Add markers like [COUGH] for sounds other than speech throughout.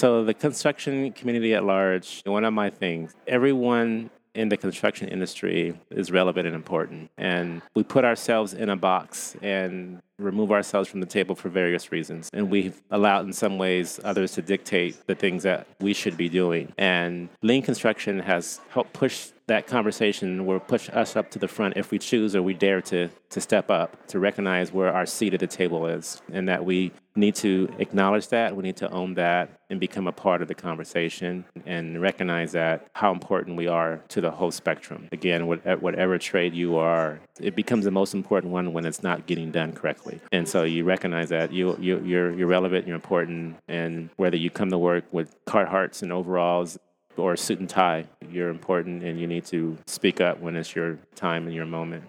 So, the construction community at large, one of my things, everyone in the construction industry is relevant and important. And we put ourselves in a box and remove ourselves from the table for various reasons. And we've allowed, in some ways, others to dictate the things that we should be doing. And lean construction has helped push that conversation will push us up to the front if we choose or we dare to, to step up, to recognize where our seat at the table is, and that we need to acknowledge that, we need to own that, and become a part of the conversation, and recognize that how important we are to the whole spectrum. Again, whatever trade you are, it becomes the most important one when it's not getting done correctly. And so you recognize that you, you, you're, you're relevant, you're important, and whether you come to work with Carhartts and overalls or suit and tie. You're important and you need to speak up when it's your time and your moment.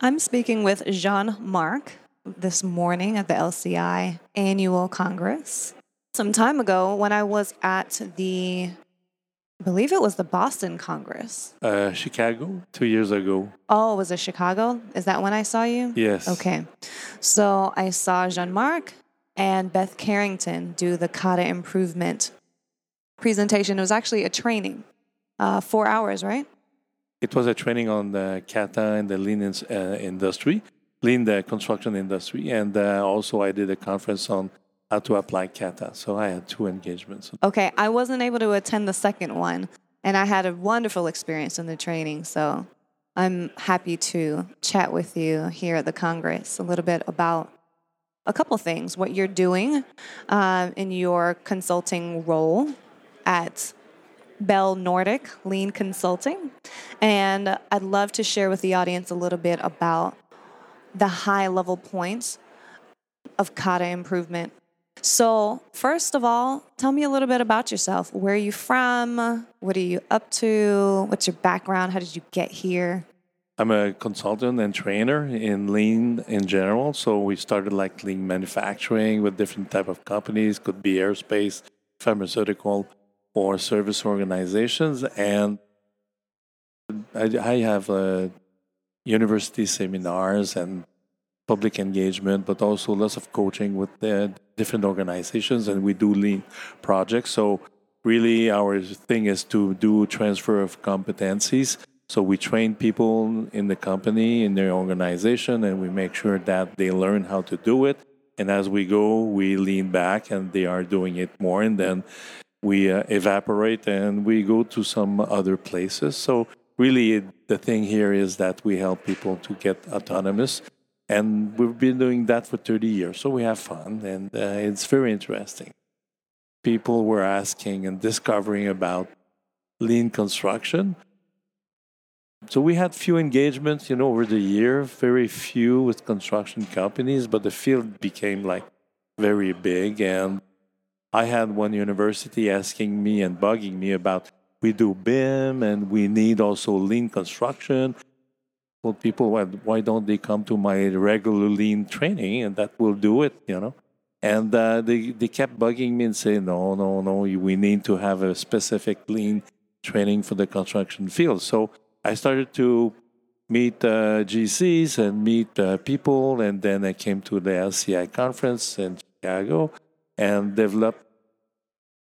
I'm speaking with Jean Marc this morning at the LCI annual Congress. Some time ago, when I was at the, I believe it was the Boston Congress. Uh, Chicago, two years ago. Oh, was it Chicago? Is that when I saw you? Yes. Okay. So I saw Jean Marc and Beth Carrington do the Kata improvement presentation. It was actually a training, uh, four hours, right? It was a training on the kata and the lean uh, industry, lean the construction industry, and uh, also I did a conference on how to apply kata. So I had two engagements. Okay, I wasn't able to attend the second one, and I had a wonderful experience in the training. So I'm happy to chat with you here at the Congress a little bit about a couple things what you're doing uh, in your consulting role at Bell Nordic Lean Consulting. And I'd love to share with the audience a little bit about the high level points of kata improvement. So, first of all, tell me a little bit about yourself. Where are you from? What are you up to? What's your background? How did you get here? I'm a consultant and trainer in lean in general. So we started like lean manufacturing with different type of companies, could be aerospace, pharmaceutical, or service organizations. And I, I have uh, university seminars and public engagement, but also lots of coaching with different organizations, and we do lean projects. So really, our thing is to do transfer of competencies so we train people in the company, in their organization, and we make sure that they learn how to do it. And as we go, we lean back and they are doing it more. And then we uh, evaporate and we go to some other places. So really, the thing here is that we help people to get autonomous. And we've been doing that for 30 years. So we have fun and uh, it's very interesting. People were asking and discovering about lean construction so we had few engagements, you know, over the year, very few with construction companies, but the field became like very big. And I had one university asking me and bugging me about we do BIM and we need also lean construction. Well, people, why don't they come to my regular lean training and that will do it, you know? And uh, they, they kept bugging me and saying, no, no, no, we need to have a specific lean training for the construction field. So I started to meet uh, GCs and meet uh, people, and then I came to the LCI conference in Chicago and developed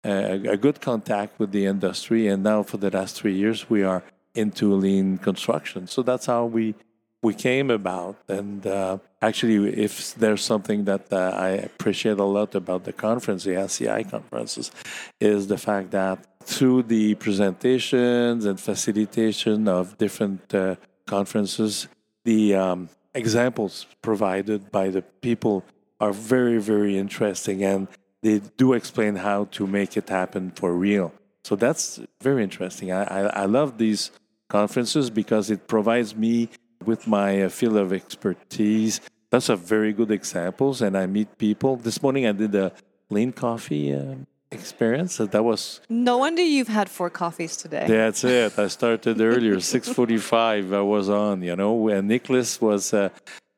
a, a, good contact with the industry. And now, for the last three years, we are into lean construction. So that's how we we came about. And uh, actually, if there's something that uh, I appreciate a lot about the conference, the LCI conferences, is the fact that through the presentations and facilitation of different uh, conferences, the um, examples provided by the people are very, very interesting and they do explain how to make it happen for real. So that's very interesting. I, I, I love these conferences because it provides me with my uh, field of expertise. That's a very good examples, and I meet people. This morning I did a lean coffee uh, experience. That was no wonder you've had four coffees today. That's it. I started earlier, [LAUGHS] six forty-five. I was on, you know, and Nicholas was uh,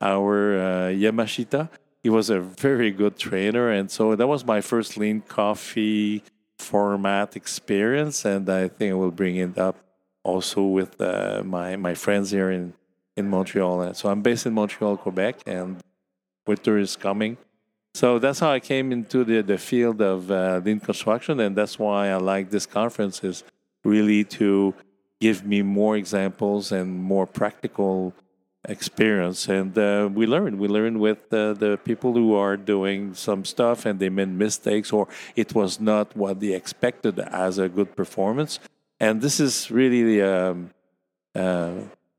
our uh, Yamashita. He was a very good trainer, and so that was my first lean coffee format experience, and I think I will bring it up also with uh, my my friends here in in Montreal. So I'm based in Montreal, Quebec, and winter is coming. So that's how I came into the, the field of uh, lean construction, and that's why I like this conference is really to give me more examples and more practical experience. And uh, we learn, we learn with uh, the people who are doing some stuff and they made mistakes, or it was not what they expected as a good performance. And this is really um, uh,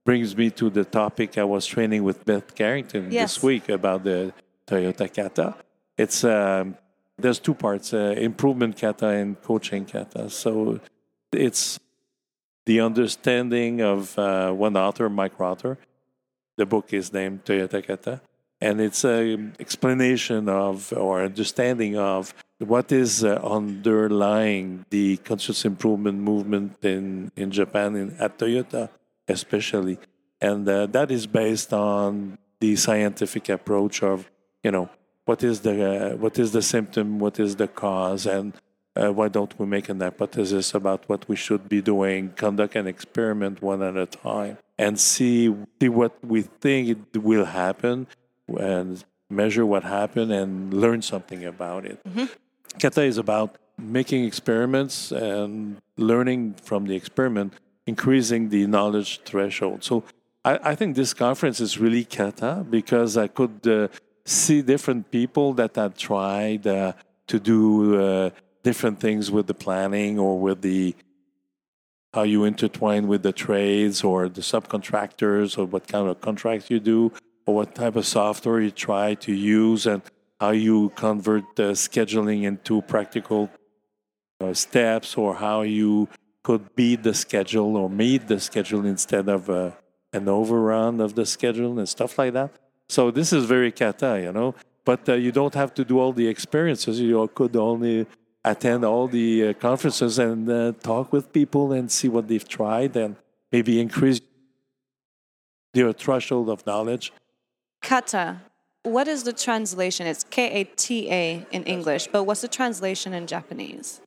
brings me to the topic I was training with Beth Carrington yes. this week about the Toyota Kata. It's um, there's two parts: uh, improvement kata and coaching kata. So it's the understanding of uh, one author, Mike Rother. The book is named Toyota Kata, and it's an explanation of or understanding of what is uh, underlying the conscious improvement movement in in Japan in, at Toyota especially. And uh, that is based on the scientific approach of, you know, what is the uh, what is the symptom, what is the cause, and uh, why don't we make an hypothesis about what we should be doing, conduct an experiment one at a time, and see see what we think will happen, and measure what happened, and learn something about it. Mm-hmm. Kata is about making experiments and learning from the experiment increasing the knowledge threshold. So I, I think this conference is really kata because I could uh, see different people that had tried uh, to do uh, different things with the planning or with the how you intertwine with the trades or the subcontractors or what kind of contracts you do or what type of software you try to use and how you convert the scheduling into practical uh, steps or how you could beat the schedule or meet the schedule instead of uh, an overrun of the schedule and stuff like that. So this is very kata, you know. But uh, you don't have to do all the experiences. You could only attend all the uh, conferences and uh, talk with people and see what they've tried and maybe increase your threshold of knowledge. Kata. What is the translation? It's K A T A in English, but what's the translation in Japanese?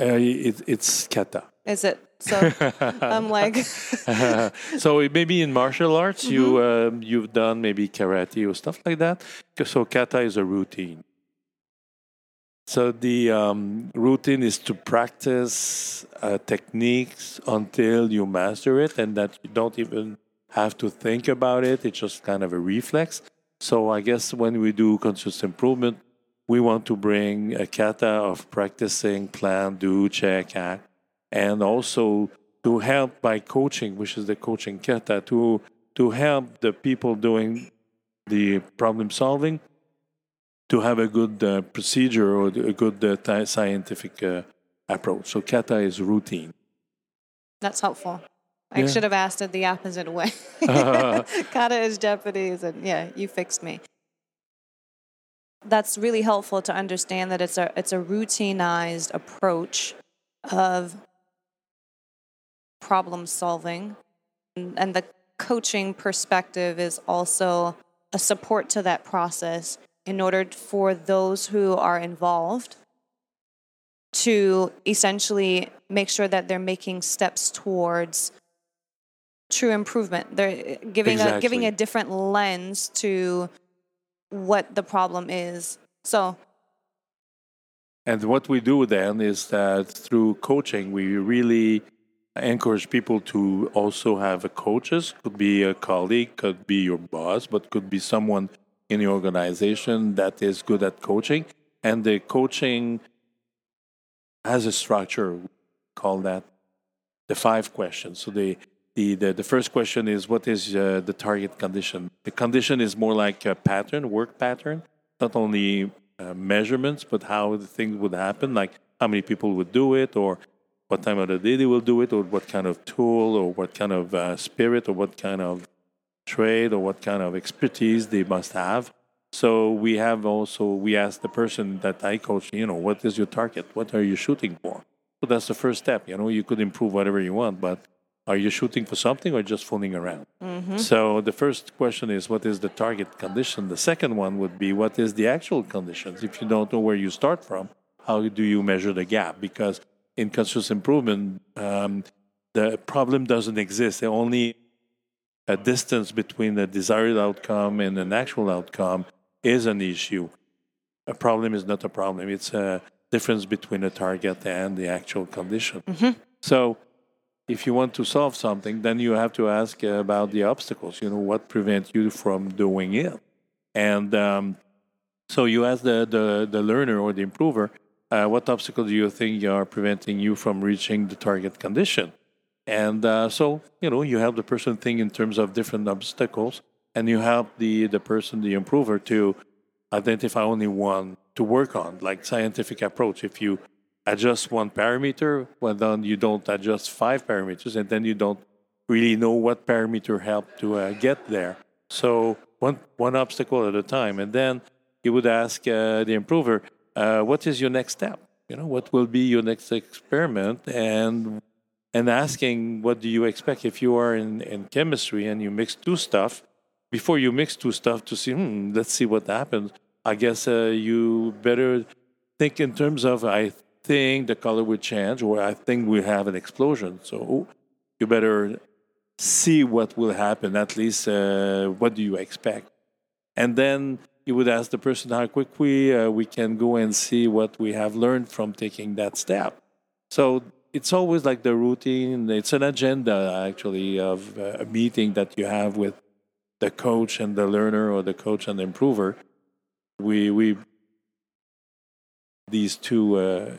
Uh, it, it's kata. Is it so? [LAUGHS] I'm like, [LAUGHS] so maybe in martial arts you um, you've done maybe karate or stuff like that. So kata is a routine. So the um, routine is to practice uh, techniques until you master it, and that you don't even have to think about it. It's just kind of a reflex. So I guess when we do conscious improvement, we want to bring a kata of practicing, plan, do, check, act, and also to help by coaching, which is the coaching kata, to to help the people doing the problem solving to have a good uh, procedure or a good uh, scientific uh, approach. So kata is routine. That's helpful. I yeah. should have asked it the opposite way. [LAUGHS] [LAUGHS] kata is Japanese, and yeah, you fixed me. That's really helpful to understand that it's a it's a routinized approach of problem solving, and, and the coaching perspective is also a support to that process in order for those who are involved to essentially make sure that they're making steps towards true improvement. They're giving exactly. a giving a different lens to what the problem is. So and what we do then is that through coaching we really encourage people to also have a coaches could be a colleague could be your boss but could be someone in the organization that is good at coaching. And the coaching has a structure, call that the five questions. So the the, the, the first question is what is uh, the target condition? The condition is more like a pattern, work pattern, not only uh, measurements, but how the thing would happen, like how many people would do it, or what time of the day they will do it, or what kind of tool, or what kind of uh, spirit, or what kind of trade or what kind of expertise they must have. So we have also we ask the person that I coach, you know, what is your target? What are you shooting for? So that's the first step. You know, you could improve whatever you want, but are you shooting for something or just fooling around? Mm-hmm. So the first question is what is the target condition? The second one would be what is the actual conditions? If you don't know where you start from, how do you measure the gap? Because in conscious improvement, um, the problem doesn't exist. The only a distance between the desired outcome and an actual outcome is an issue. A problem is not a problem. It's a difference between the target and the actual condition. Mm-hmm. So, if you want to solve something, then you have to ask about the obstacles. You know, what prevents you from doing it? And um, so you ask the, the, the learner or the improver, uh, what obstacle do you think are preventing you from reaching the target condition? And uh, so, you know, you help the person think in terms of different obstacles, and you help the, the person, the improver, to identify only one to work on, like scientific approach. If you adjust one parameter, well, then you don't adjust five parameters, and then you don't really know what parameter helped to uh, get there. So one one obstacle at a time, and then you would ask uh, the improver, uh, "What is your next step? You know, what will be your next experiment, and and asking what do you expect if you are in, in chemistry and you mix two stuff? Before you mix two stuff to see hmm, let's see what happens. I guess uh, you better think in terms of i think the color will change or i think we have an explosion. So you better see what will happen at least uh, what do you expect? And then you would ask the person how quickly uh, we can go and see what we have learned from taking that step. So it's always like the routine. It's an agenda actually of uh, a meeting that you have with the coach and the learner, or the coach and the improver. We we these two uh,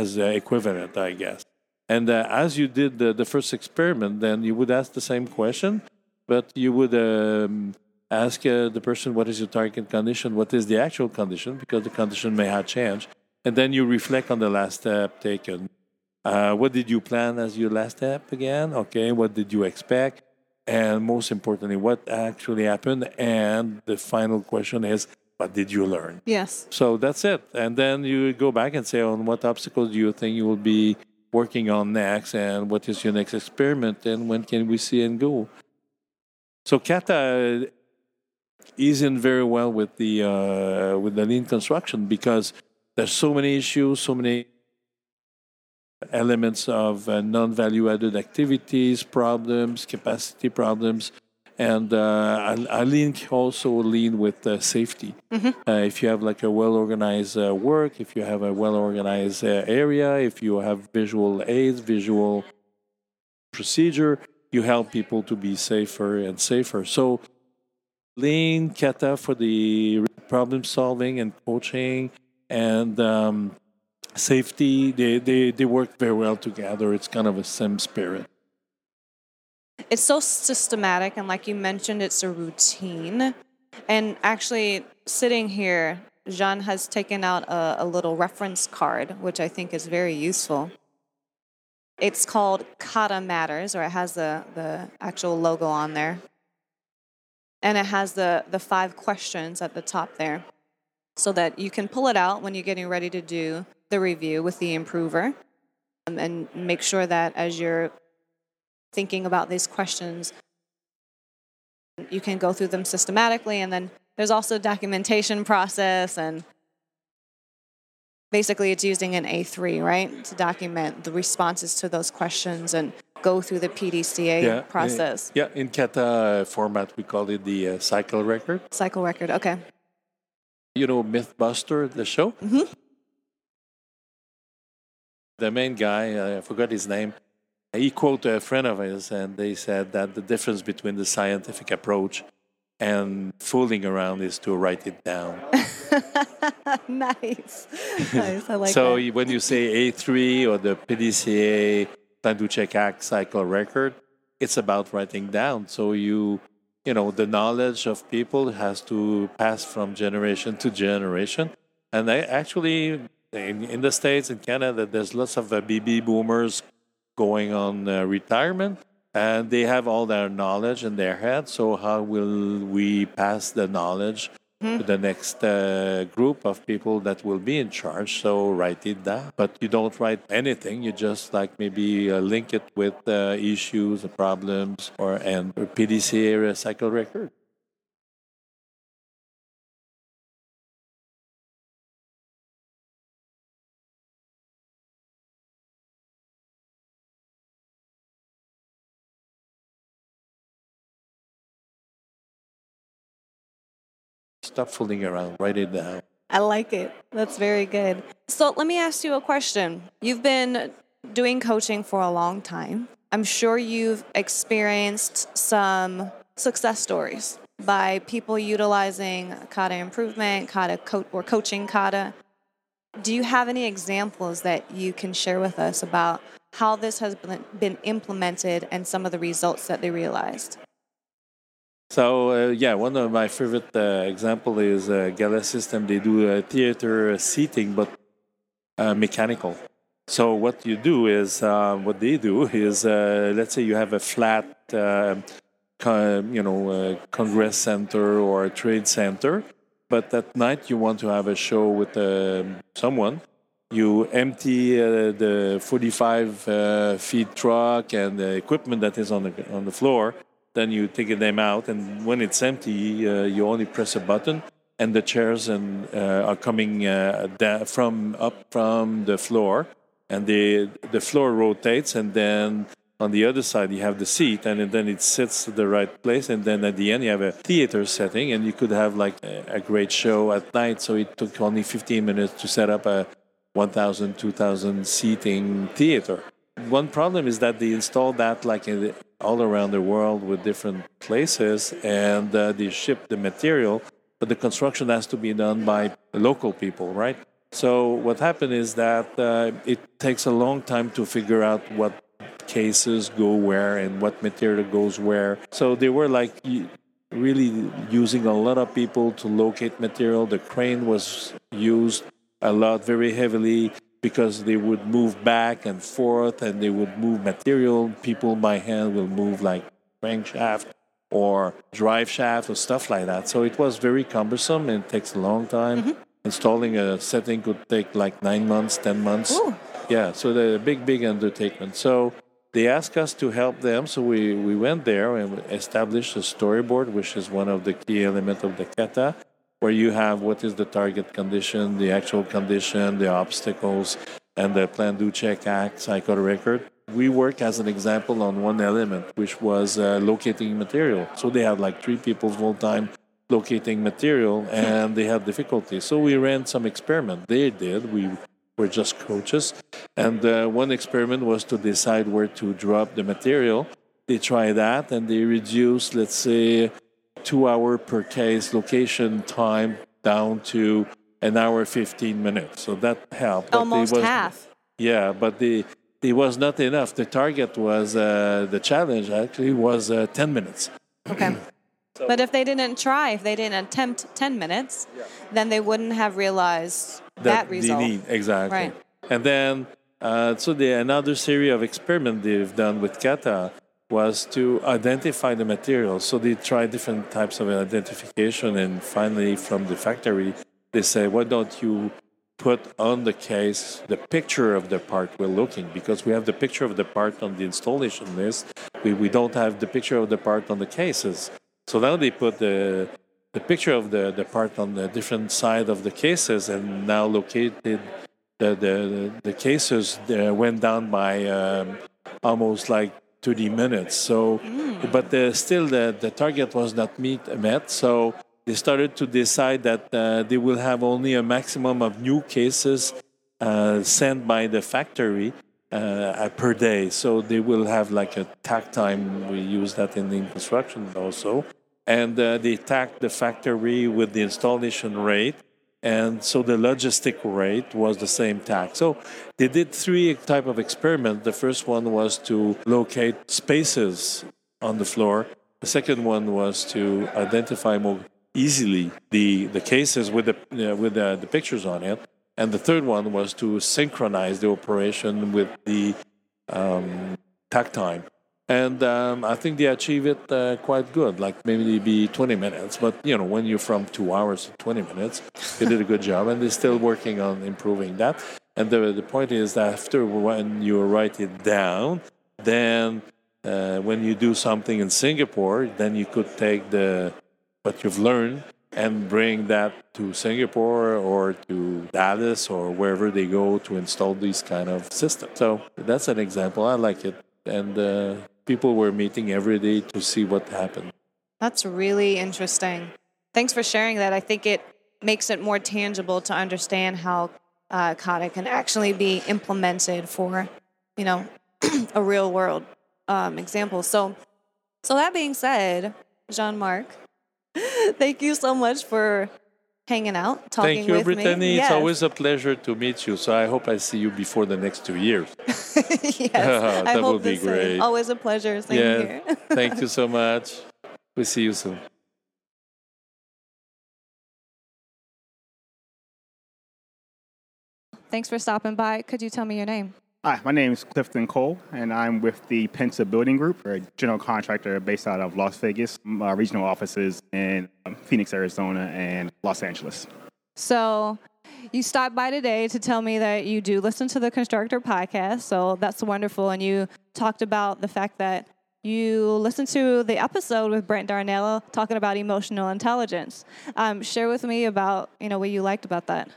as uh, equivalent, I guess. And uh, as you did the, the, first experiment, then you would ask the same question, but you would um, ask uh, the person, What is your target condition? What is the actual condition? Because the condition may have changed. And then you reflect on the last step taken. Uh, what did you plan as your last step again? Okay, what did you expect? And most importantly, what actually happened? And the final question is, what did you learn? Yes. So that's it. And then you go back and say, on what obstacles do you think you will be working on next? And what is your next experiment? And when can we see and go? So Kata is in very well with the uh, with the lean construction because there's so many issues, so many elements of uh, non-value added activities, problems, capacity problems and uh, I, I lean also lean with uh, safety. Mm-hmm. Uh, if you have like a well organized uh, work, if you have a well organized uh, area, if you have visual aids, visual procedure, you help people to be safer and safer. So, lean kata for the problem solving and coaching and um, safety, they, they, they work very well together. It's kind of a same spirit. It's so systematic and like you mentioned it's a routine. And actually sitting here jean has taken out a, a, little reference card which i think is very useful. It's called kata matters or it has the, the actual logo on there. And it has the, the five questions at the top there so that you can pull it out when you're getting ready to do the review with the improver um, and make sure that as you're thinking about these questions. You can go through them systematically, and then there's also documentation process, and basically it's using an A3, right, to document the responses to those questions and go through the PDCA yeah, process. Yeah, in Kata format, we call it the uh, cycle record. Cycle record, okay. You know Mythbuster, the show? Mm-hmm. The main guy, uh, I forgot his name, he quoted a friend of his, and they said that the difference between the scientific approach and fooling around is to write it down. [LAUGHS] nice. [LAUGHS] nice. I like so that. when you say A3 or the PDCA time to check act cycle record, it's about writing down. So you, you know, the knowledge of people has to pass from generation to generation. And I actually, in, in the States, in Canada, there's lots of uh, BB boomers going on uh, retirement and they have all their knowledge in their head. So, how will we pass the knowledge mm-hmm. to the next uh, group of people that will be in charge? So, write it down. But you don't write anything, you just like maybe uh, link it with uh, issues, problems, or and PDCA cycle record. Stop fooling around. Write it down. I like it. That's very good. So let me ask you a question. You've been doing coaching for a long time. I'm sure you've experienced some success stories by people utilizing kata improvement, kata co- or coaching kata. Do you have any examples that you can share with us about how this has been implemented and some of the results that they realized? So uh, yeah, one of my favorite uh, example is uh, Gala System. They do a theater seating, but uh, mechanical. So what you do is um, what they do is uh, let's say you have a flat, uh, you know, congress center or a trade center, but at night you want to have a show with um, someone. You empty the 45 feet truck and the equipment that is on the on the floor then you take them out, and when it's empty, uh, you only press a button, and the chairs and uh, are coming uh, from up from the floor, and the the floor rotates, and then on the other side you have the seat, and then it sits the right place, and then at the end you have a theater setting, and you could have like a, great show at night. So it took only 15 minutes to set up a 1,000, 2,000 seating theater. One problem is that they install that like in the, all around the world with different places, and uh, they ship the material, but the construction has to be done by local people, right? So what happened is that uh, it takes a long time to figure out what cases go where and what material goes where. So they were like really using a lot of people to locate material. The crane was used a lot, very heavily, because they would move back and forth and they would move material. People by hand will move like crankshaft or drive shaft or stuff like that. So it was very cumbersome and it takes a long time. Mm-hmm. Installing a setting could take like nine months, ten months. Ooh. Yeah, so they're a big, big undertaking. So they asked us to help them, so we, we went there and established a storyboard, which is one of the key elements of the kata, where you have what is the target condition, the actual condition, the obstacles, and the plan, do, check, act, cycle record. We work as an example on one element, which was uh, locating material. So they had like three people full time locating material, and they had difficulty. So we ran some experiment. They did. We were just coaches. And uh, one experiment was to decide where to drop the material. They try that and they reduce, let's say, two hour per case location time down to an hour 15 minutes. So that helped. Almost was, half. Yeah, but the it was not enough. The target was uh, the challenge actually was uh, 10 minutes. Okay. [CLEARS THROAT] so, but if they didn't try, if they didn't attempt 10 minutes, yeah. then they wouldn't have realized that, that result. Need, exactly. Right. And then, uh, so the another series of experiment they've done with kata was to identify the materials. So they try different types of identification, and finally, from the factory, they say, "Why don't you put on the case the picture of the part we're looking? Because we have the picture of the part on the installation list. We, we don't have the picture of the part on the cases. So now they put the the picture of the, the part on the different side of the cases and now located the the, the cases went down by um, almost like 30 minutes so mm. but the, still the, the target was not meet, met so they started to decide that uh, they will have only a maximum of new cases uh, sent by the factory uh, per day. So they will have like a takt time. We use that in the construction also and uh, they tagged the factory with the installation rate and so the logistic rate was the same takt. so they did three type of experiment. The first one was to locate spaces on the floor. The second one was to identify more easily the, the cases with the uh, with the, the pictures on it. And the third one was to synchronize the operation with the um, takt time and um, I think they achieve it uh, quite good. Like maybe be 20 minutes, but you know when you're from two hours to 20 minutes, they did a good job, and they're still working on improving that. And the the point is that after when you write it down, then uh, when you do something in Singapore, then you could take the what you've learned and bring that to Singapore or to Dallas or wherever they go to install these kind of systems. So that's an example. I like it, and. Uh, people were meeting every day to see what happened. That's really interesting. Thanks for sharing that. I think it makes it more tangible to understand how uh, Kata can actually be implemented for, you know, [CLEARS THROAT] a real world um, example. So, so that being said, Jean Marc, [LAUGHS] thank you so much for hanging out, talking Thank you, Brittany. me. Yes. It's always a pleasure to meet you. So I hope I see you before the next two years. [LAUGHS] yes, [LAUGHS] that I would be great. Always a pleasure. Same yeah. here. [LAUGHS] Thank you so much. We'll see you soon. Thanks for stopping by. Could you tell me your name? Hi, my name is Clifton Cole, and I'm with the Penta Building Group, a general contractor based out of Las Vegas, uh, regional offices in um, Phoenix, Arizona, and Los Angeles. So, you stopped by today to tell me that you do listen to the Constructor podcast. So, that's wonderful. And you talked about the fact that you listened to the episode with Brent Darnell talking about emotional intelligence. Um, share with me about you know what you liked about that.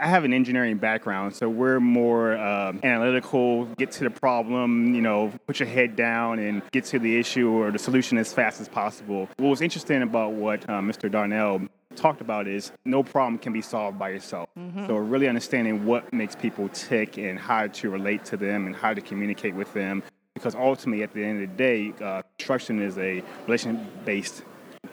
I have an engineering background, so we're more um, analytical, get to the problem, you know, put your head down and get to the issue or the solution as fast as possible. What was interesting about what uh, Mr. Darnell talked about is no problem can be solved by yourself. Mm-hmm. So really understanding what makes people tick and how to relate to them and how to communicate with them. Because ultimately, at the end of the day, uh, construction is a relation-based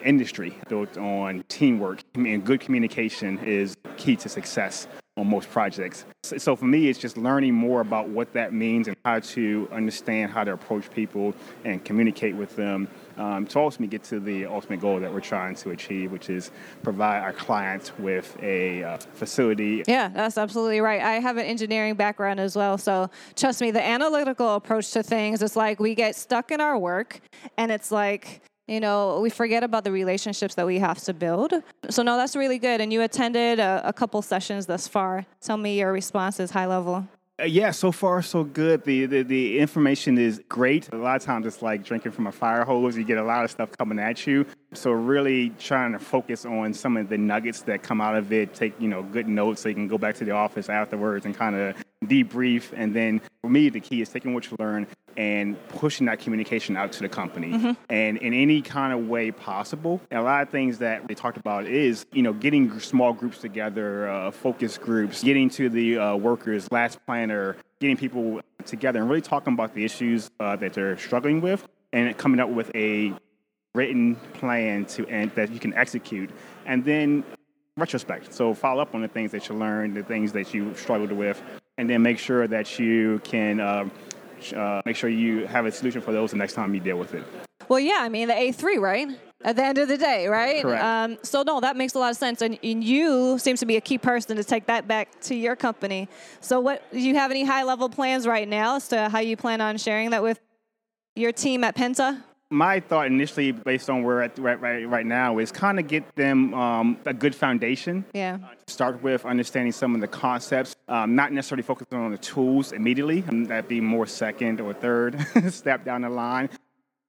industry built on teamwork and good communication is key to success on most projects. So for me, it's just learning more about what that means and how to understand how to approach people and communicate with them um, to ultimately get to the ultimate goal that we're trying to achieve, which is provide our clients with a uh, facility. Yeah, that's absolutely right. I have an engineering background as well. So trust me, the analytical approach to things is like we get stuck in our work and it's like, you know, we forget about the relationships that we have to build. So, no, that's really good. And you attended a, a couple sessions thus far. Tell me your responses, high level. Uh, yeah, so far so good. The, the the information is great. A lot of times it's like drinking from a fire hose. You get a lot of stuff coming at you. So really trying to focus on some of the nuggets that come out of it. Take you know good notes so you can go back to the office afterwards and kind of debrief. And then for me, the key is taking what you learn and pushing that communication out to the company mm-hmm. and in any kind of way possible. And a lot of things that they talked about is, you know, getting small groups together, uh, focus groups, getting to the uh, workers, last planner, getting people together and really talking about the issues uh, that they're struggling with and coming up with a written plan to and that you can execute. And then retrospect. So follow up on the things that you learned, the things that you struggled with, and then make sure that you can uh, uh, make sure you have a solution for those the next time you deal with it. Well, yeah, I mean, the A3, right? At the end of the day, right? Correct. Um, so, no, that makes a lot of sense. And, and, you seem to be a key person to take that back to your company. So, what do you have any high level plans right now as to how you plan on sharing that with your team at Penta? My thought initially, based on where we're at right, right, right now, is kind of get them um, a good foundation. Yeah. Uh, start with understanding some of the concepts, um, not necessarily focusing on the tools immediately. That'd be more second or third [LAUGHS] step down the line.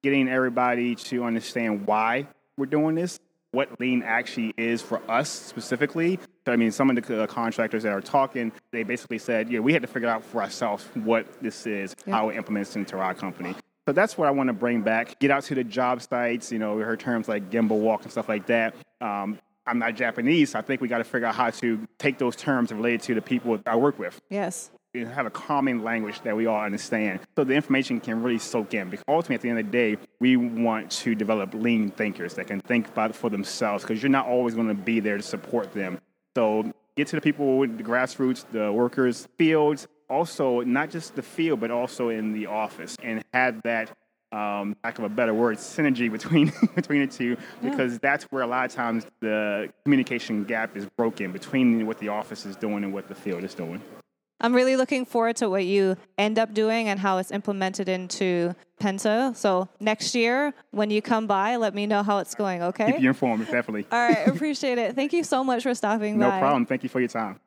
Getting everybody to understand why we're doing this, what lean actually is for us specifically. So, I mean, some of the uh, contractors that are talking, they basically said, yeah, we had to figure out for ourselves what this is, yeah. how it implements into our company. So that's what I want to bring back. Get out to the job sites, you know, we heard terms like gemba walk and stuff like that. Um, I'm not Japanese, so I think we got to figure out how to take those terms related to the people I work with. Yes. You have a common language that we all understand. So the information can really soak in. Because ultimately, at the end of the day, we want to develop lean thinkers that can think about it for themselves because you're not always going to be there to support them. So get to the people, the grassroots, the workers, fields, also not just the field, but also in the office, and had that, um, lack of a better word, synergy between [LAUGHS] between the two, because yeah. that's where a lot of times the communication gap is broken between what the office is doing and what the field is doing. I'm really looking forward to what you end up doing and how it's implemented into Penta. So next year, when you come by, let me know how it's going, okay? Keep you informed, definitely. All right, [LAUGHS] appreciate it. Thank you so much for stopping no by. No problem. Thank you for your time.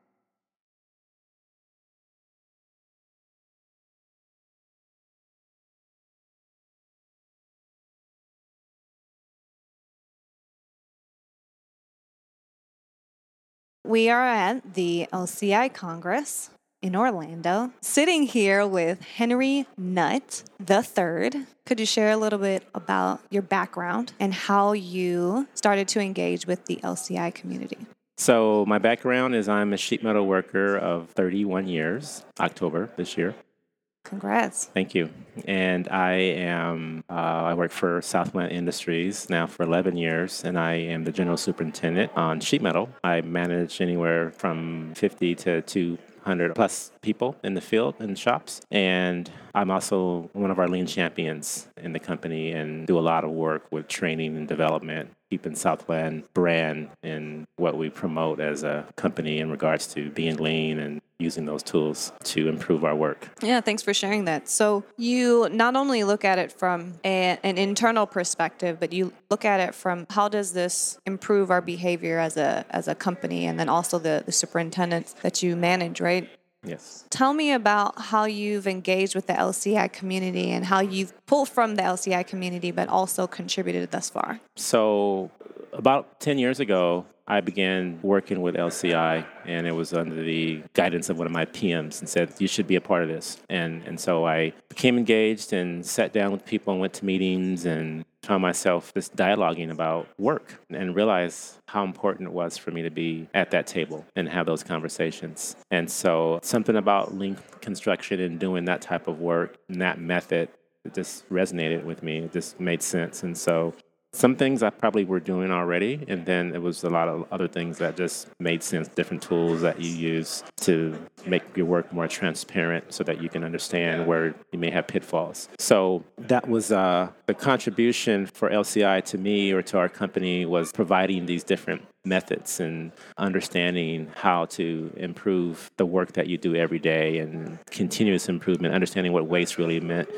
We are at the LCI Congress in Orlando, sitting here with Henry Nutt III. Could you share a little bit about your background and how you started to engage with the LCI community? So, my background is I'm a sheet metal worker of 31 years, October this year. Congrats. Thank you. And I am, uh, I work for Southland Industries now for 11 years, and I am the general superintendent on sheet metal. I manage anywhere from 50 to 200 plus people in the field and shops. And I'm also one of our lean champions in the company and do a lot of work with training and development, keeping Southland brand in what we promote as a company in regards to being lean and using those tools to improve our work. Yeah, thanks for sharing that. So, you not only look at it from a, an internal perspective, but you look at it from how does this improve our behavior as a as a company and then also the, the superintendents that you manage, right? Yes. Tell me about how you've engaged with the LCI community and how you've pulled from the LCI community but also contributed thus far. So, about 10 years ago, I began working with LCI, and it was under the guidance of one of my PMs, and said you should be a part of this. And and so I became engaged and sat down with people and went to meetings and found myself just dialoguing about work and realized how important it was for me to be at that table and have those conversations. And so something about lean construction and doing that type of work and that method it just resonated with me. It just made sense. And so some things I probably were doing already, and then it was a lot of other things that just made sense, different tools that you use to make your work more transparent so that you can understand where you may have pitfalls. So that was uh, the contribution for LCI to me or to our company was providing these different methods and understanding how to improve the work that you do every day and continuous improvement, understanding what waste really meant,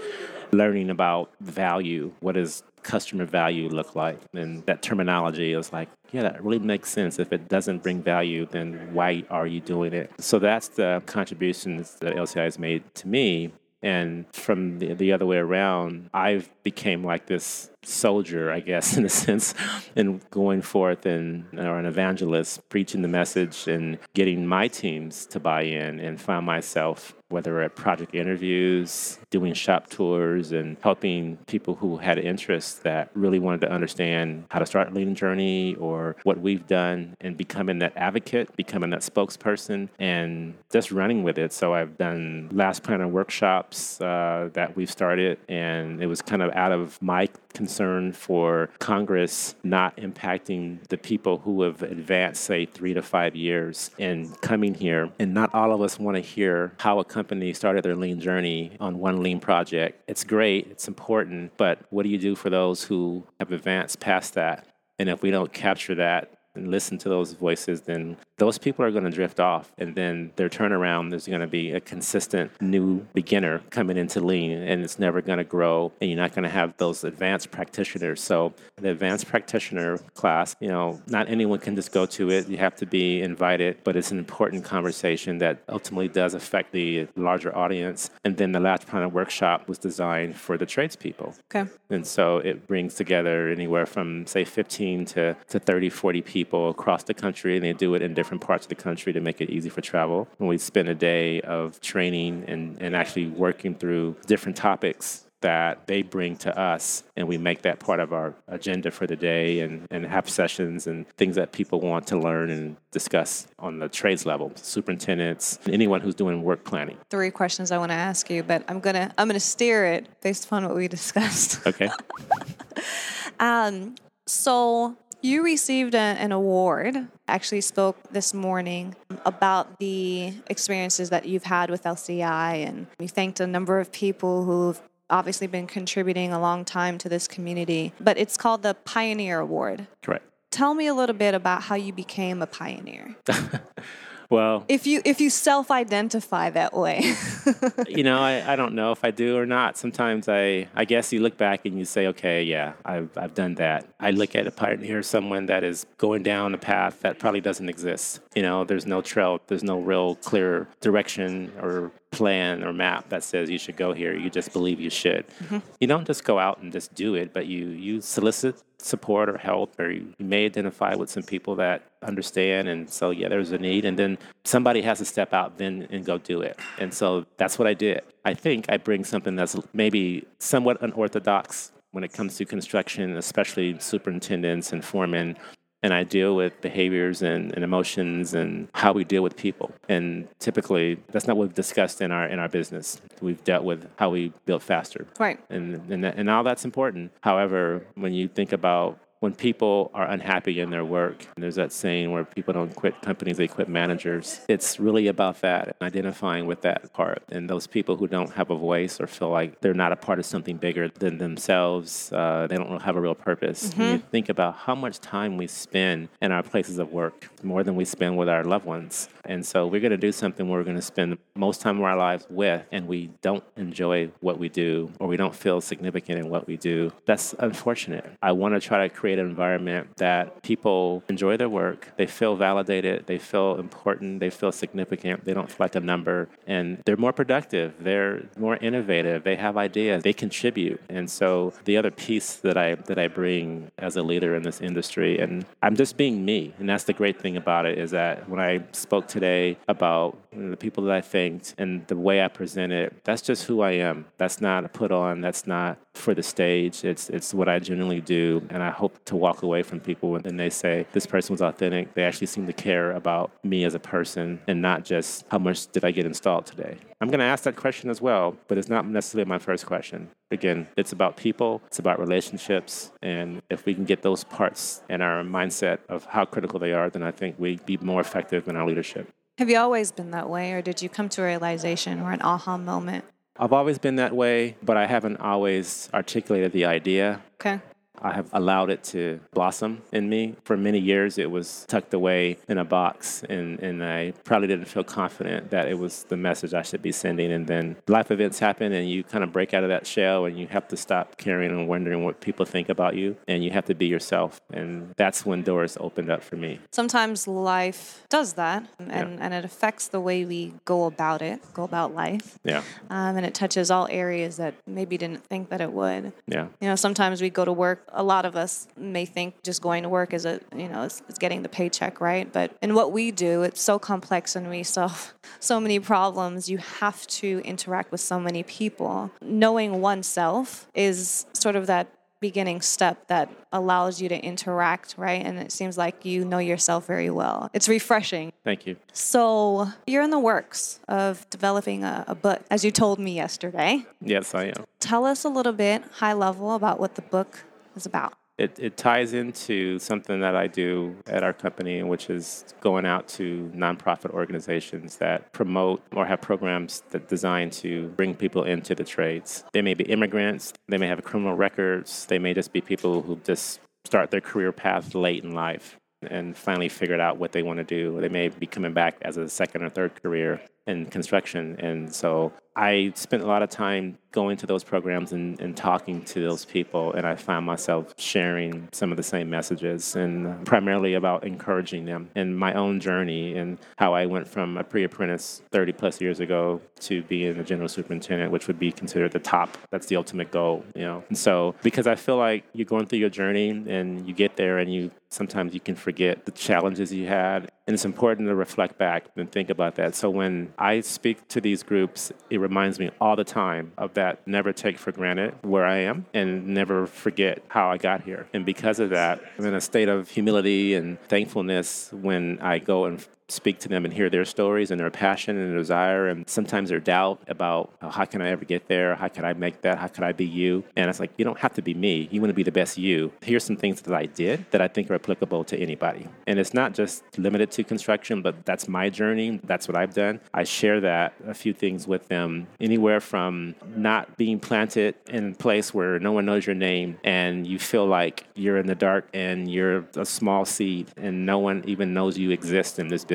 learning about value. What does customer value look like? And that terminology was like, yeah, that really makes sense. If it doesn't bring value, then why are you doing it? So that's the contributions that LCI has made to me. And from the, the other way around, I've became like this soldier, I guess, [LAUGHS] in a sense, and going forth and or an evangelist, preaching the message and getting my teams to buy in, and found myself whether at project interviews, doing shop tours, and helping people who had interest that really wanted to understand how to start a lean journey or what we've done, and becoming that advocate, becoming that spokesperson, and just running with it. So I've done last planner workshops uh, that we've started, and it was kind of out of my concern for Congress not impacting the people who have advanced, say, three to five years in coming here. And not all of us want to hear how a company started their lean journey on one lean project. It's great, it's important, but what do you do for those who have advanced past that? And if we don't capture that and listen to those voices, then those people are going to drift off. And then their turnaround, there's going to be a consistent new beginner coming into lean, and it's never going to grow. And you're not going to have those advanced practitioners. So, the advanced practitioner class, you know, not anyone can just go to it. You have to be invited, but it's an important conversation that ultimately does affect the larger audience. And then the Last Planner workshop was designed for the tradespeople. Okay. And so it brings together anywhere from, say, 15 to, to 30, 40 people across the country, and they do it in different parts of the country to make it easy for travel. And we spend a day of training and, and actually working through different topics that they bring to us, and we make that part of our agenda for the day and, and have sessions and things that people want to learn and discuss on the trades level, superintendents, anyone who's doing work planning. Three questions I want to ask you, but I'm gonna I'm gonna steer it based upon what we discussed. Okay. [LAUGHS] Um, so you received a, an award. Actually, spoke this morning about the experiences that you've had with LCI, and you thanked a number of people who've obviously been contributing a long time to this community. But it's called the Pioneer Award. Correct. Tell me a little bit about how you became a pioneer. [LAUGHS] Well, If you if you self-identify that way. [LAUGHS] you know, I, I don't know if I do or not. Sometimes I, I guess you look back and you say, okay, yeah, I've, I've done that. I look at a pioneer someone that is going down a path that probably doesn't exist. You know, there's no trail, there's no real clear direction or plan or map that says you should go here. You just believe you should. Mm-hmm. You don't just go out and just do it, but you, you solicit support or help, or you may identify with some people that understand. And so, yeah, there's a need. And then somebody has to step out then and go do it. And so that's what I did. I think I bring something that's maybe somewhat unorthodox when it comes to construction, especially superintendents and foremen. And I deal with behaviors and, and emotions and how we deal with people. And typically, that's not what we've discussed in our in our business. We've dealt with how we build faster, right. and and, and all that's important. However, when you think about when people are unhappy in their work, there's that saying where people don't quit companies, they quit managers. It's really about that, identifying with that part. And those people who don't have a voice or feel like they're not a part of something bigger than themselves, uh, they don't have a real purpose. When you think about how much time we spend in our places of work, more than we spend with our loved ones. And so we're going to do something we're going to spend most time of our lives with, and we don't enjoy what we do or we don't feel significant in what we do. That's unfortunate. I want to try to create create an environment that people enjoy their work, they feel validated, they feel important, they feel significant, they don't feel like a number, and they're more productive, they're more innovative, they have ideas, they contribute. And so the other piece that I that I bring as a leader in this industry, and I'm just being me, and that's the great thing about it is that when I spoke today about the people that I thanked and the way I present it, that's just who I am. That's not put on. That's not for the stage. It's it's what I genuinely do, and I hope to walk away from people when they say this person was authentic. They actually seem to care about me as a person, and not just how much did I get installed today. I'm going to ask that question as well, but it's not necessarily my first question. Again, it's about people, it's about relationships, and if we can get those parts in our mindset of how critical they are, then I think we'd be more effective in our leadership. Have you always been that way, or did you come to a realization or an aha moment? I've always been that way, but I haven't always articulated the idea. Okay. I have allowed it to blossom in me. For many years, it was tucked away in a box, and, and I probably didn't feel confident that it was the message I should be sending. And then life events happen, and you kind of break out of that shell, and you have to stop caring and wondering what people think about you, and you have to be yourself. And that's when doors opened up for me. Sometimes life does that, and, Yeah. and it affects the way we go about it, go about life. Yeah, Um, and it touches all areas that maybe didn't think that it would. yeah, You know, sometimes we go to work. A lot of us may think just going to work is a, you know, is, is getting the paycheck, right? But in what we do, it's so complex and we solve [LAUGHS] so many problems. You have to interact with so many people. Knowing oneself is sort of that beginning step that allows you to interact, right? And it seems like you know yourself very well. It's refreshing. thank you. So you're in the works of developing a, a book, as you told me yesterday. Yes, I am. Tell us a little bit, high level, about what the book is about. It, it ties into something that I do at our company, which is going out to nonprofit organizations that promote or have programs that designed to bring people into the trades. They may be immigrants, they may have criminal records, they may just be people who just start their career path late in life and finally figured out what they want to do. They may be coming back as a second or third career in construction. And so I spent a lot of time going to those programs and, and talking to those people, and I found myself sharing some of the same messages and primarily about encouraging them in my own journey and how I went from a pre apprentice 30 plus years ago to being a general superintendent, which would be considered the top. That's the ultimate goal, you know. And so, because I feel like you're going through your journey and you get there and you sometimes you can forget the challenges you had. And it's important to reflect back and think about that. So when I speak to these groups, it reminds me all the time of that never take for granted where I am and never forget how I got here. And because of that, I'm in a state of humility and thankfulness when I go and speak to them and hear their stories and their passion and their desire and sometimes their doubt about oh, how can I ever get there? How can I make that? How can I be you? And it's like, you don't have to be me. You want to be the best you. Here's some things that I did that I think are applicable to anybody. And it's not just limited to construction, but that's my journey. That's what I've done. I share that, a few things with them, anywhere from not being planted in a place where no one knows your name and you feel like you're in the dark and you're a small seed and no one even knows you exist in this business.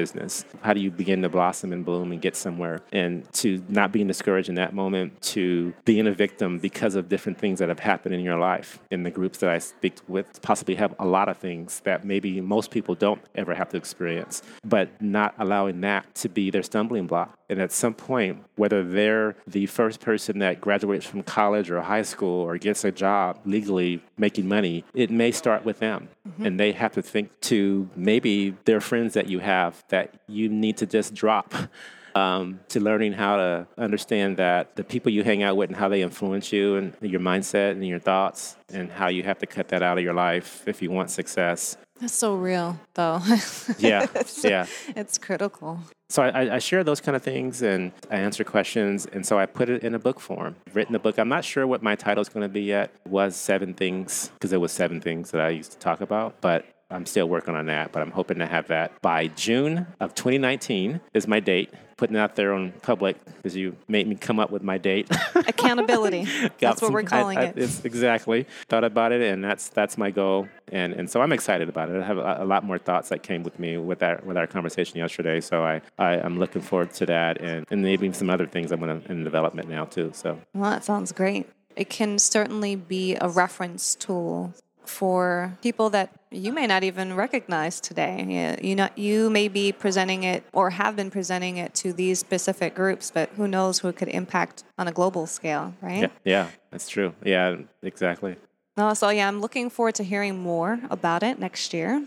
How do you begin to blossom and bloom and get somewhere? And to not being discouraged in that moment, to being a victim because of different things that have happened in your life. In the groups that I speak with, possibly have a lot of things that maybe most people don't ever have to experience, but not allowing that to be their stumbling block. And at some point, whether they're the first person that graduates from college or high school or gets a job legally making money, it may start with them. And they have to think to maybe their friends that you have that you need to just drop. [LAUGHS] Um, to learning how to understand that the people you hang out with and how they influence you and your mindset and your thoughts and how you have to cut that out of your life if you want success. That's so real, though. [LAUGHS] Yeah, it's, yeah. It's critical. So I, I share those kind of things and I answer questions. And so I put it in a book form. I've written a book. I'm not sure what my title is going to be yet. It was seven things because there was seven things that I used to talk about. But I'm still working on that. But I'm hoping to have that by June of 2019 is my date. Putting it out there on public because you made me come up with my date. [LAUGHS] Accountability. Got [LAUGHS] That's what we're calling I- it. It's exactly thought about it, and that's that's my goal, and and so I'm excited about it. I have a, a lot more thoughts that came with me with our with our conversation yesterday, so I, I I'm looking forward to that, and and maybe some other things I'm gonna in development now too. So Well, that sounds great. It can certainly be a reference tool for people that you may not even recognize today. You know, you may be presenting it or have been presenting it to these specific groups, but who knows who it could impact on a global scale, right? Yeah, yeah, that's true. Yeah, exactly. No, so yeah, I'm looking forward to hearing more about it next year.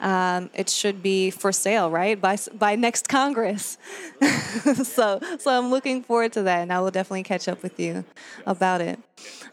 Um, it should be for sale, right, by by next Congress. [LAUGHS] so, so I'm looking forward to that, and I will definitely catch up with you about it.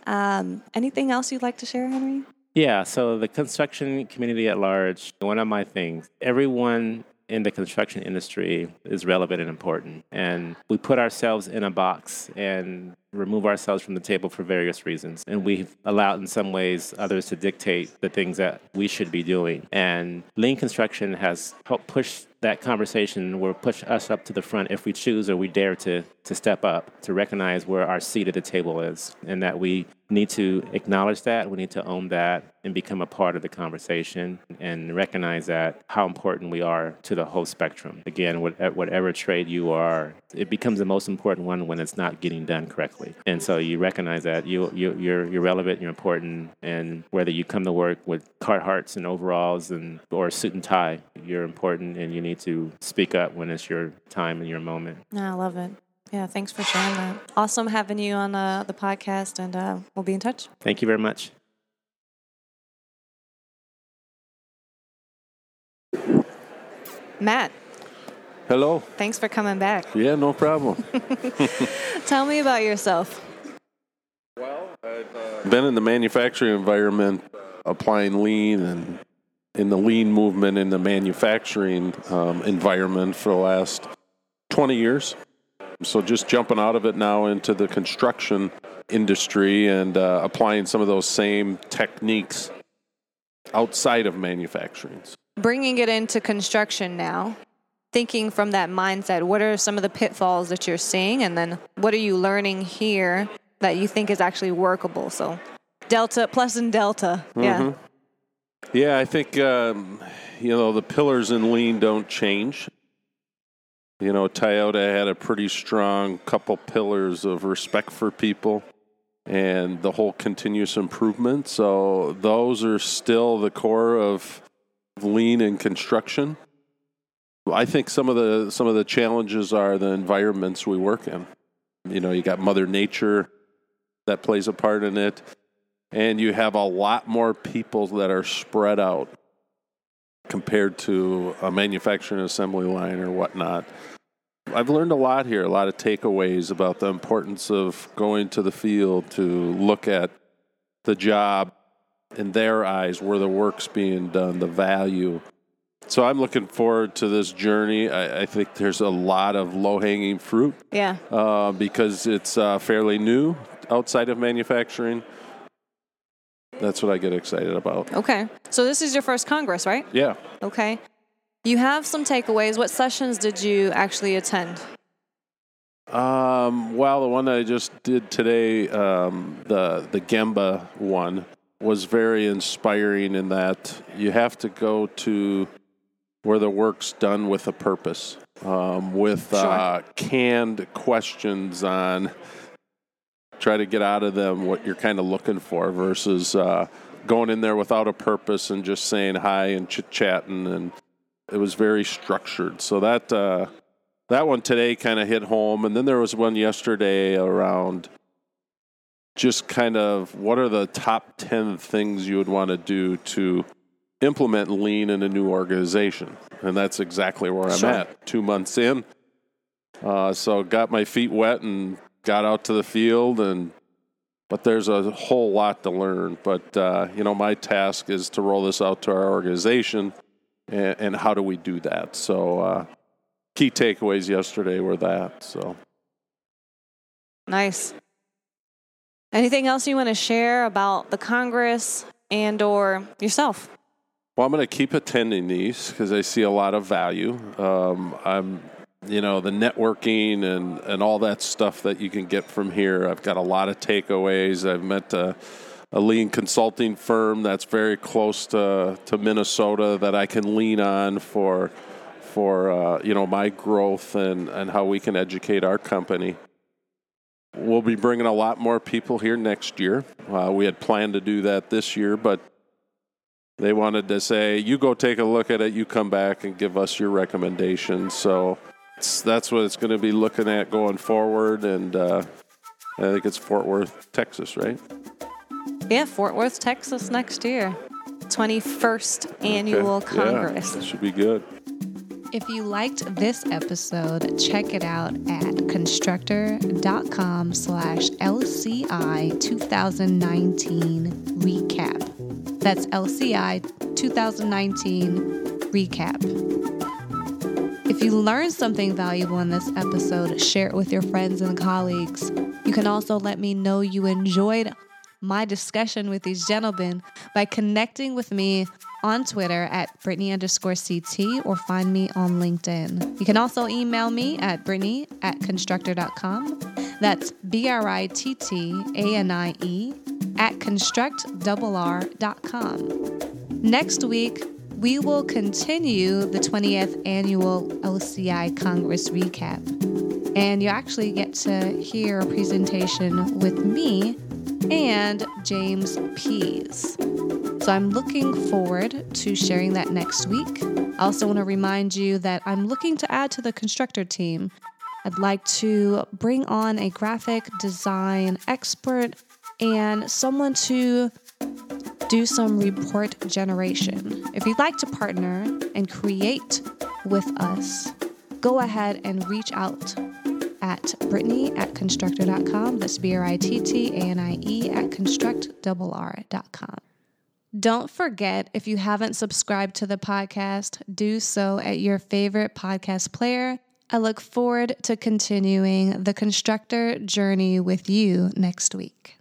Um, anything else you'd like to share, Henry? Yeah, so the construction community at large, one of my things, everyone in the construction industry is relevant and important. And we put ourselves in a box and remove ourselves from the table for various reasons. And we've allowed, in some ways, others to dictate the things that we should be doing. And lean construction has helped push that conversation will push us up to the front if we choose or we dare to, to step up, to recognize where our seat at the table is, and that we need to acknowledge that, we need to own that, and become a part of the conversation and recognize that how important we are to the whole spectrum. Again, whatever trade you are, it becomes the most important one when it's not getting done correctly. And so you recognize that you, you, you're, you're relevant, you're important, and whether you come to work with Carhartts and overalls and or a suit and tie, you're important and you need to speak up when it's your time and your moment. I love it. Yeah, thanks for sharing that. Awesome having you on uh, the podcast, and uh, we'll be in touch. Thank you very much. Matt. Hello. Thanks for coming back. Yeah, no problem. [LAUGHS] Tell me about yourself. Well, I've uh, been in the manufacturing environment applying lean and in the lean movement in the manufacturing um, environment for the last 20 years. So just jumping out of it now into the construction industry and uh, applying some of those same techniques outside of manufacturing. Bringing it into construction now, thinking from that mindset, what are some of the pitfalls that you're seeing? And then what are you learning here that you think is actually workable? So, delta, plus and delta. Mm-hmm. Yeah. Yeah, I think, um, you know, the pillars in lean don't change. You know, Toyota had a pretty strong couple pillars of respect for people and the whole continuous improvement. So those are still the core of lean and construction. I think some of the some of the challenges are the environments we work in. You know, you got Mother Nature that plays a part in it, and you have a lot more people that are spread out compared to a manufacturing assembly line or whatnot. I've learned a lot here, a lot of takeaways about the importance of going to the field to look at the job in their eyes, where the work's being done, the value. So I'm looking forward to this journey. I, I think there's a lot of low hanging fruit. Yeah. Uh, because it's uh, fairly new outside of manufacturing. That's what I get excited about. Okay. So this is your first Congress, right? Yeah. Okay. You have some takeaways. What sessions did you actually attend? Um, well, the one that I just did today, um, the the Gemba one, was very inspiring in that you have to go to where the work's done with a purpose, um, with sure. uh, canned questions on try to get out of them what you're kind of looking for versus uh, going in there without a purpose and just saying hi and chit chatting and it was very structured. So that uh, that one today kind of hit home, and then there was one yesterday around just kind of what are the top ten things you would want to do to implement lean in a new organization, and that's exactly where I'm at. Two months in, uh, so got my feet wet and got out to the field and. But there's a whole lot to learn. But uh, you know, my task is to roll this out to our organization and, and how do we do that? So, uh, key takeaways yesterday were that. So, nice. Anything else you want to share about the Congress and or yourself? Well, I'm going to keep attending these because I see a lot of value. Um, I'm, you know, the networking and, and all that stuff that you can get from here. I've got a lot of takeaways. I've met uh, a lean consulting firm that's very close to, to Minnesota that I can lean on for for uh, you know my growth and, and how we can educate our company. We'll be bringing a lot more people here next year. Uh, we had planned to do that this year, but they wanted to say, you go take a look at it, you come back and give us your recommendations. So that's what it's going to be looking at going forward. And uh, I think it's Fort Worth, Texas, right? Yeah, Fort Worth, Texas next year. 21st annual Okay. Congress. Yeah, that should be good. If you liked this episode, check it out at constructrr.com slash LCI 2019 recap. That's LCI 2019 recap. If you learned something valuable in this episode, share it with your friends and colleagues. You can also let me know you enjoyed my discussion with these gentlemen by connecting with me on Twitter at Brittanie underscore CT or find me on LinkedIn. You can also email me at Brittanie at constructrr.com. That's B R I T T A N I E at constructrr.com. Next week, we will continue the 20th annual LCI Congress recap. And you actually get to hear a presentation with me and James Pease. So I'm looking forward to sharing that next week. I also want to remind you that I'm looking to add to the constructor team. I'd like to bring on a graphic design expert and someone to do some report generation. If you'd like to partner and create with us, go ahead and reach out at Brittanie at constructrr.com. That's B R I T T A N I E at constructrr.com. Don't forget, if you haven't subscribed to the podcast, do so at your favorite podcast player. I look forward to continuing the constructor journey with you next week.